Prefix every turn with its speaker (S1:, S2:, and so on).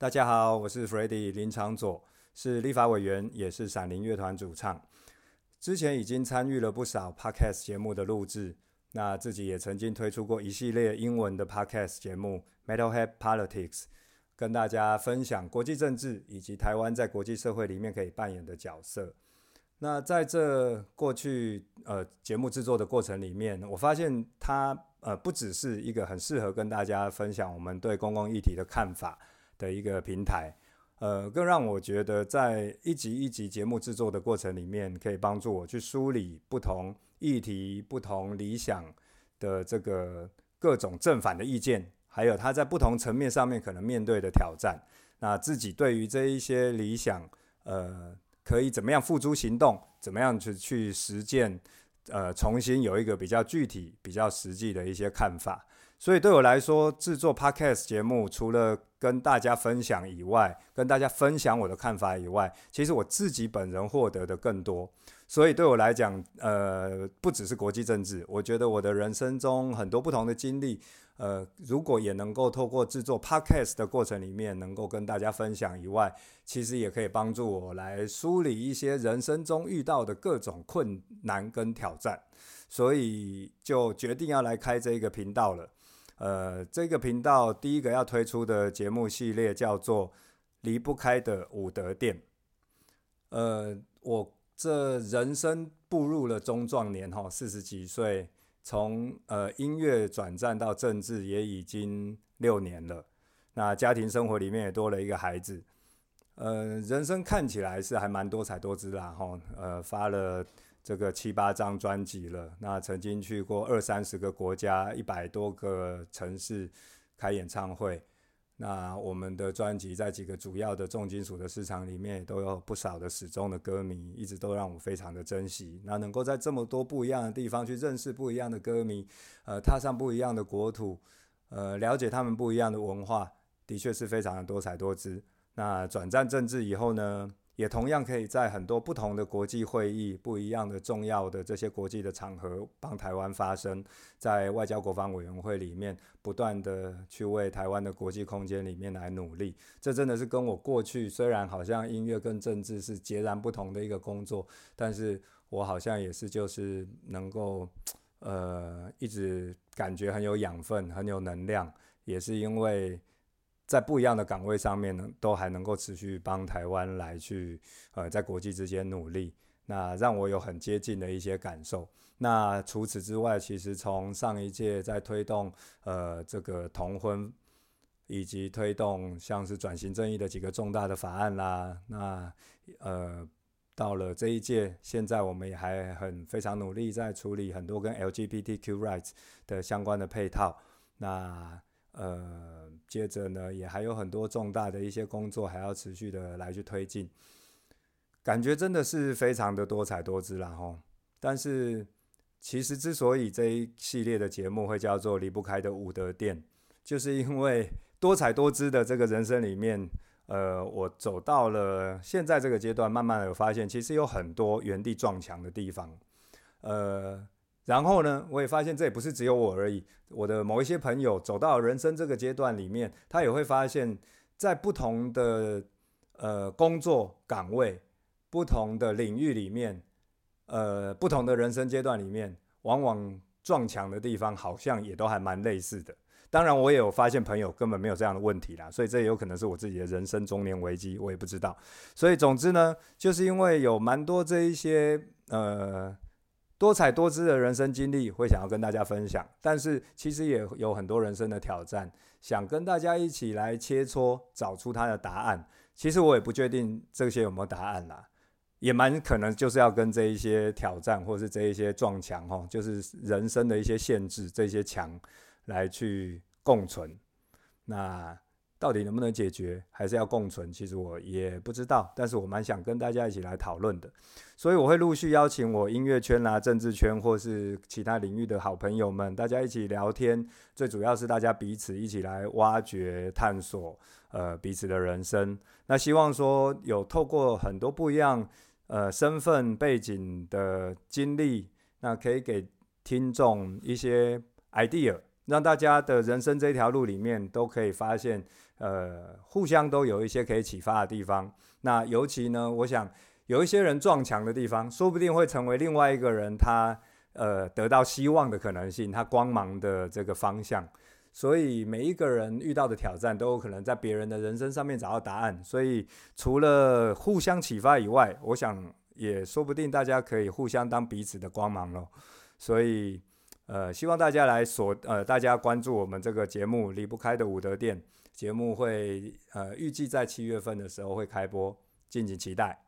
S1: 大家好，我是 Freddy 林长佐，是立法委员，也是闪灵乐团主唱。之前已经参与了不少 Podcast 节目的录制，那自己也曾经推出过一系列英文的 Podcast 节目 Metalhead Politics，跟大家分享国际政治以及台湾在国际社会里面可以扮演的角色。那在这过去呃节目制作的过程里面，我发现它呃不只是一个很适合跟大家分享我们对公共议题的看法。的一个平台，呃，更让我觉得在一集一集节目制作的过程里面，可以帮助我去梳理不同议题、不同理想的这个各种正反的意见，还有他在不同层面上面可能面对的挑战。那自己对于这一些理想，呃，可以怎么样付诸行动？怎么样去去实践？呃，重新有一个比较具体、比较实际的一些看法。所以对我来说，制作 Podcast 节目，除了跟大家分享以外，跟大家分享我的看法以外，其实我自己本人获得的更多。所以对我来讲，呃，不只是国际政治，我觉得我的人生中很多不同的经历，呃，如果也能够透过制作 Podcast 的过程里面，能够跟大家分享以外，其实也可以帮助我来梳理一些人生中遇到的各种困难跟挑战。所以就决定要来开这一个频道了。呃，这个频道第一个要推出的节目系列叫做《离不开的武德殿》。呃，我这人生步入了中壮年，哈，四十几岁，从呃音乐转战到政治也已经六年了。那家庭生活里面也多了一个孩子。呃，人生看起来是还蛮多彩多姿啦，哈。呃，发了。这个七八张专辑了，那曾经去过二三十个国家，一百多个城市开演唱会。那我们的专辑在几个主要的重金属的市场里面，都有不少的始终的歌迷，一直都让我非常的珍惜。那能够在这么多不一样的地方去认识不一样的歌迷，呃，踏上不一样的国土，呃，了解他们不一样的文化，的确是非常的多彩多姿。那转战政治以后呢，也同样可以在很多不同的国际会议、不一样的重要的这些国际的场合，帮台湾发声，在外交国防委员会里面不断的去为台湾的国际空间里面来努力。这真的是跟我过去虽然好像音乐跟政治是截然不同的一个工作，但是我好像也是就是能够呃一直感觉很有养分、很有能量，也是因为。在不一样的岗位上面呢，都还能够持续帮台湾来去呃，在国际之间努力，那让我有很接近的一些感受。那除此之外，其实从上一届在推动呃这个同婚，以及推动像是转型正义的几个重大的法案啦，那呃到了这一届，现在我们也还很非常努力在处理很多跟 LGBTQ rights 的相关的配套。那呃，接着呢，也还有很多重大的一些工作还要持续的来去推进，感觉真的是非常的多彩多姿啦齁。但是，其实之所以这一系列的节目会叫做离不开的武德殿，就是因为多彩多姿的这个人生里面，呃，我走到了现在这个阶段，慢慢的有发现，其实有很多原地撞墙的地方，呃。然后呢，我也发现这也不是只有我而已。我的某一些朋友走到人生这个阶段里面，他也会发现，在不同的呃工作岗位、不同的领域里面，呃，不同的人生阶段里面，往往撞墙的地方好像也都还蛮类似的。当然，我也有发现朋友根本没有这样的问题啦，所以这也有可能是我自己的人生中年危机，我也不知道。所以总之呢，就是因为有蛮多这一些呃。多彩多姿的人生经历会想要跟大家分享，但是其实也有很多人生的挑战，想跟大家一起来切磋，找出它的答案。其实我也不确定这些有没有答案啦，也蛮可能就是要跟这一些挑战，或是这一些撞墙哈，就是人生的一些限制，这些墙来去共存。那。到底能不能解决，还是要共存？其实我也不知道，但是我蛮想跟大家一起来讨论的，所以我会陆续邀请我音乐圈啦、政治圈或是其他领域的好朋友们，大家一起聊天。最主要是大家彼此一起来挖掘、探索，呃，彼此的人生。那希望说有透过很多不一样呃身份背景的经历，那可以给听众一些 idea。让大家的人生这条路里面都可以发现，呃，互相都有一些可以启发的地方。那尤其呢，我想有一些人撞墙的地方，说不定会成为另外一个人他呃得到希望的可能性，他光芒的这个方向。所以每一个人遇到的挑战都有可能在别人的人生上面找到答案。所以除了互相启发以外，我想也说不定大家可以互相当彼此的光芒咯。所以呃，希望大家来锁呃，大家关注我们这个节目离不开的伍德店节目会呃预计在七月份的时候会开播，敬请期待。